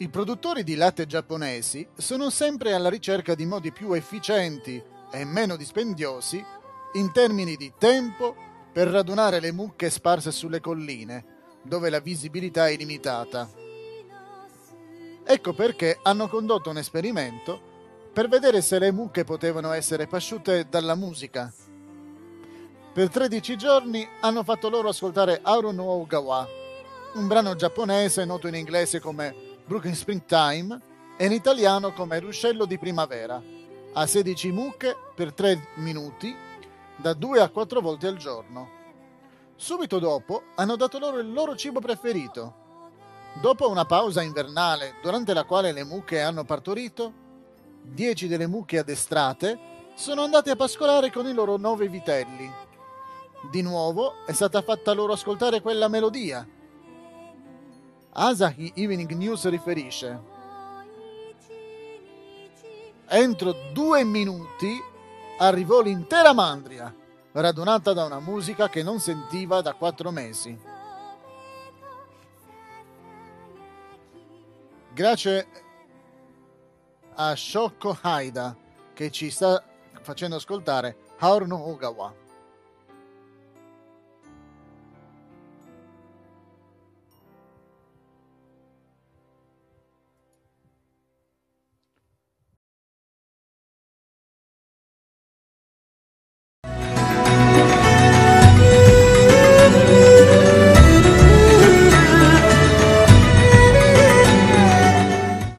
I produttori di latte giapponesi sono sempre alla ricerca di modi più efficienti e meno dispendiosi in termini di tempo per radunare le mucche sparse sulle colline, dove la visibilità è limitata. Ecco perché hanno condotto un esperimento per vedere se le mucche potevano essere pasciute dalla musica. Per 13 giorni hanno fatto loro ascoltare Auro no Ogawa, un brano giapponese noto in inglese come Brooklyn Springtime e in italiano come Ruscello di Primavera, a 16 mucche per 3 minuti, da 2 a 4 volte al giorno. Subito dopo hanno dato loro il loro cibo preferito. Dopo una pausa invernale durante la quale le mucche hanno partorito, 10 delle mucche addestrate sono andate a pascolare con i loro 9 vitelli. Di nuovo è stata fatta loro ascoltare quella melodia Asahi Evening News riferisce Entro due minuti arrivò l'intera mandria, radunata da una musica che non sentiva da quattro mesi. Grazie a Shoko Haida che ci sta facendo ascoltare Haru no Ogawa.